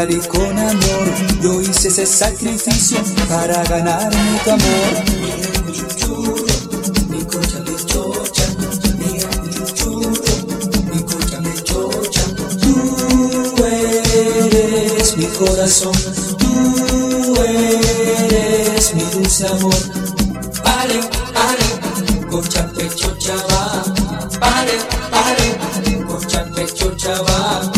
salí con amor. Yo hice ese sacrificio para ganarme tu amor. mi cuchucho, mi cochapechocha, mi cuchucho, mi cochapechocha. Tú eres mi corazón, tú eres mi dulce amor. Pare, pare, cocha pecho chava, pare, pare, cocha pecho chava.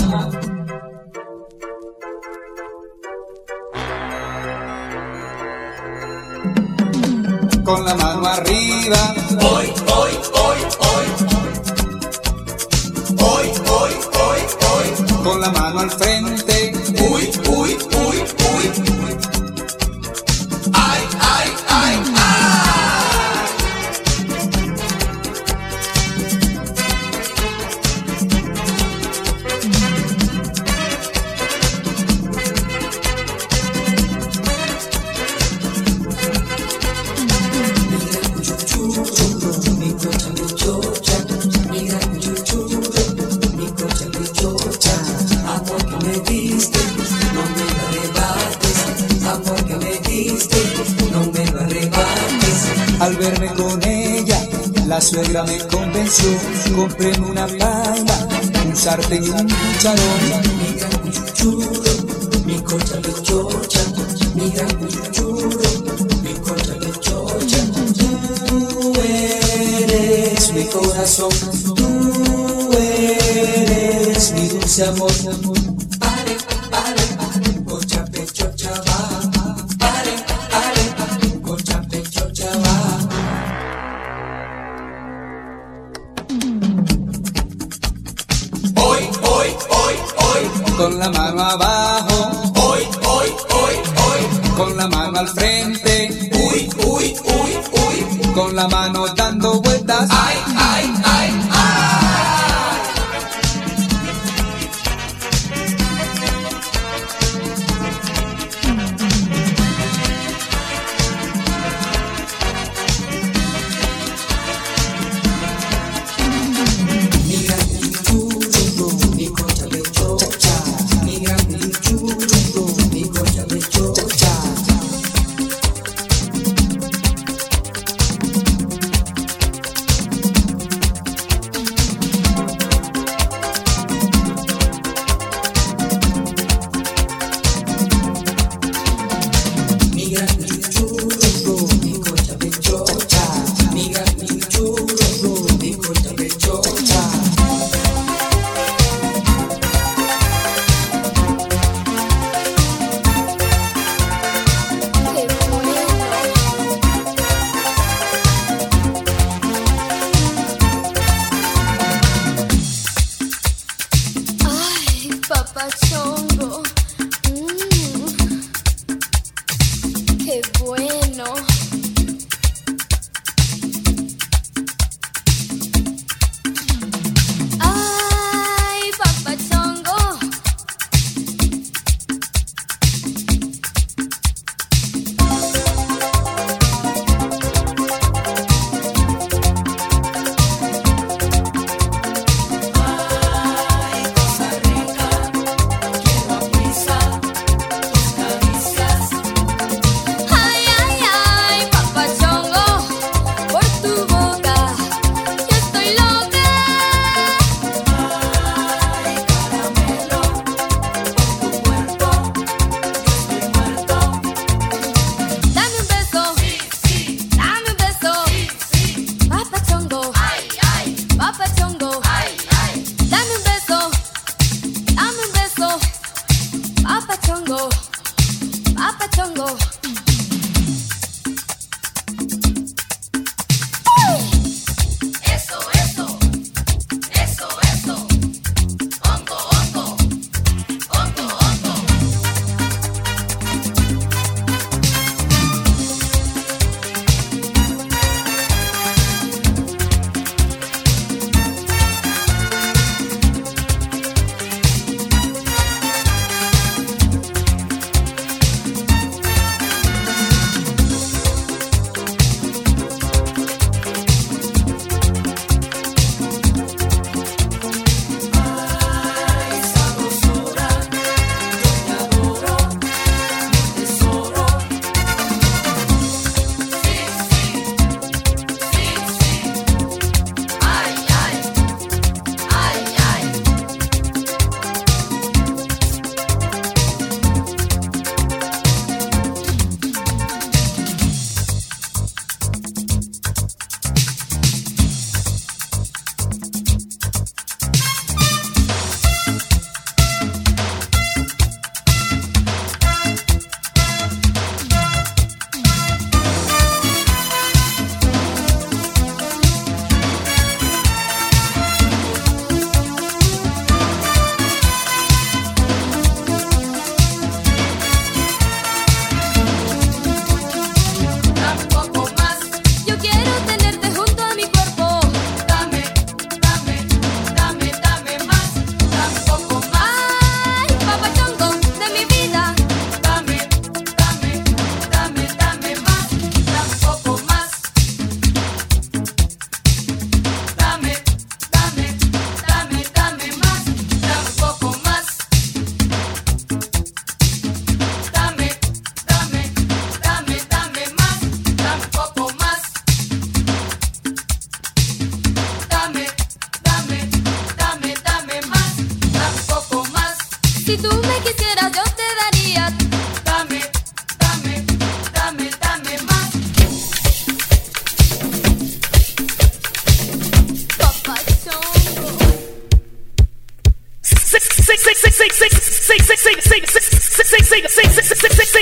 mi corazón. Tú eres mi dulce amor.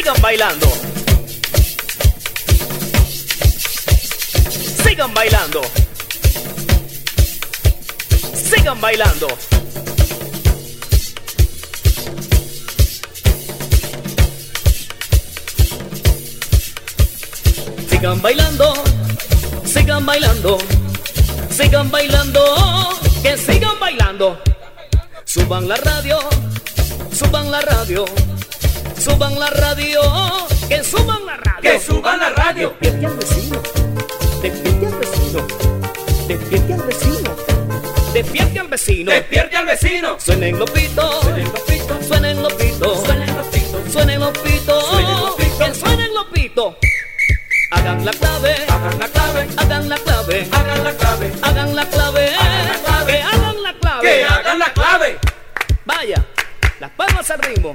Sigan bailando. Sigan bailando. Sigan bailando. Sigan bailando. Sigan bailando. Sigan bailando. Que sigan bailando. Suban la radio suban la radio, suban la radio, que suban la radio, que suban la radio. Despierte al vecino, despierte al vecino, despierte al vecino, despierte al vecino, despierte al vecino. Suenen los pitos, suenen los pitos, suenen los pitos, suenen los pitos, suenen los pitos, que suenen los pitos. Hagan la clave, hagan la clave, hagan la clave, hagan la clave, hagan la clave. Vamos al ritmo.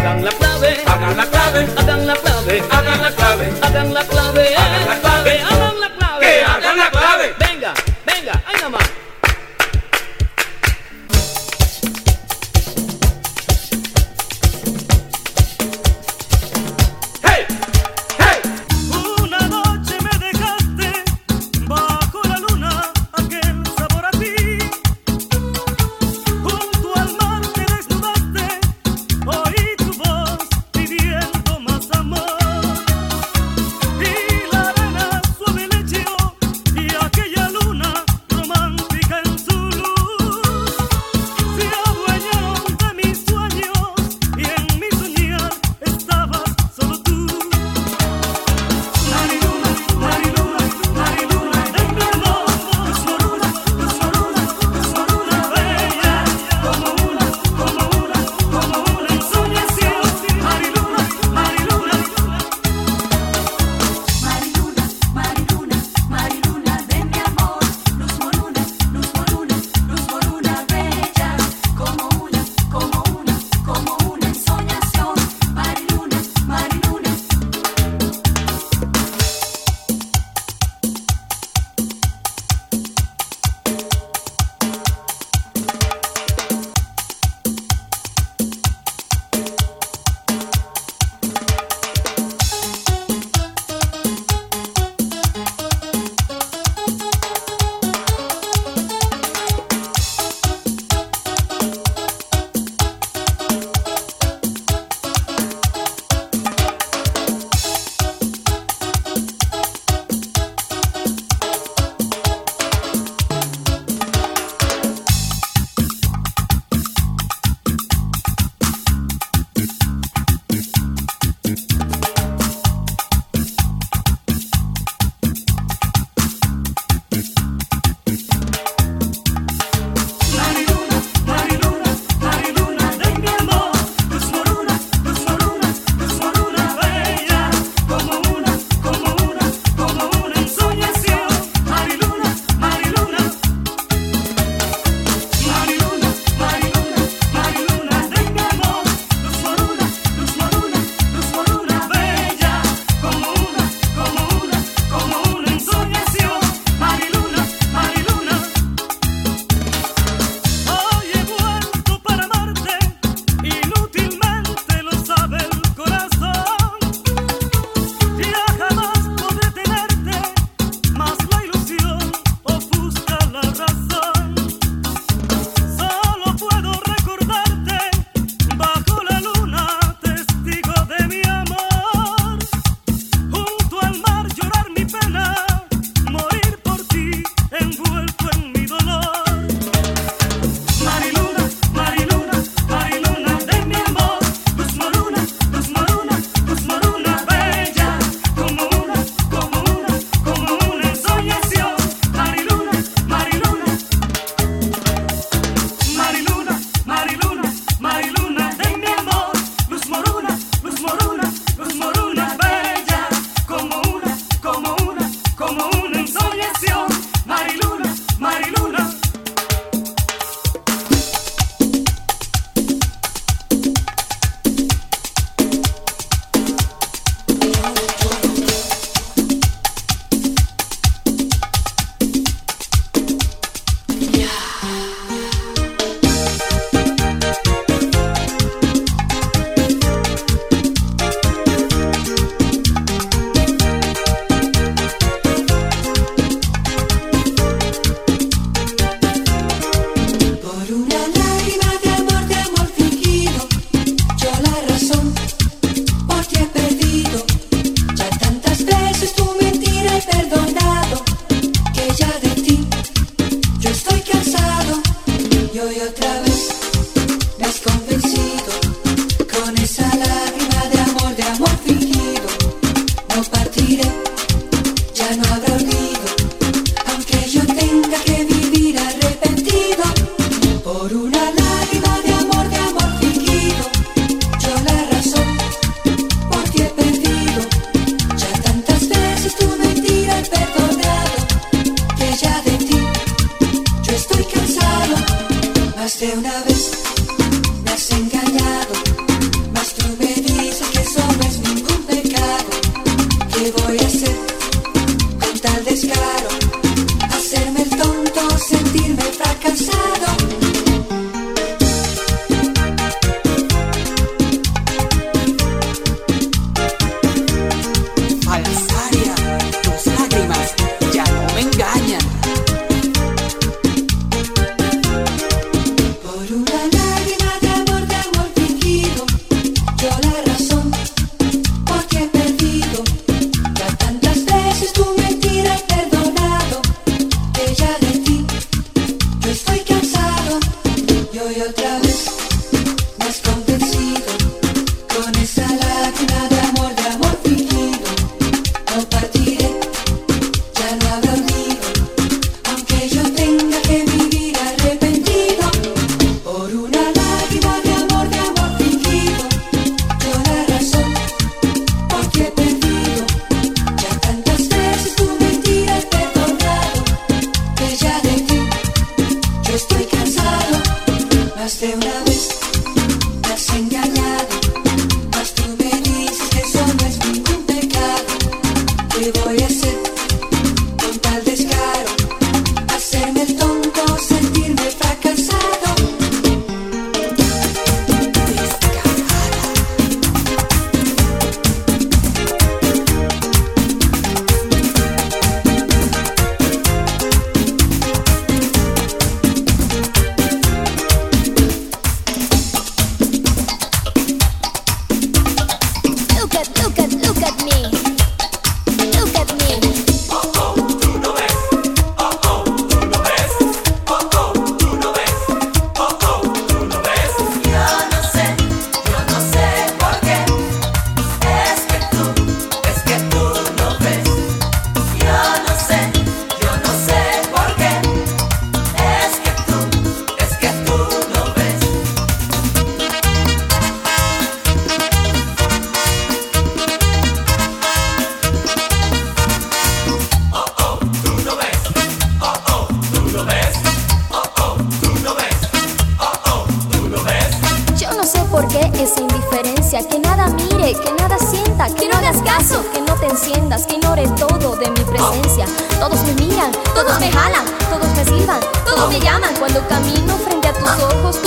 Hagan la clave, hagan la clave, hagan la clave, hagan la clave, hagan la clave.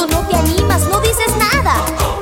No te animas, no dices nada.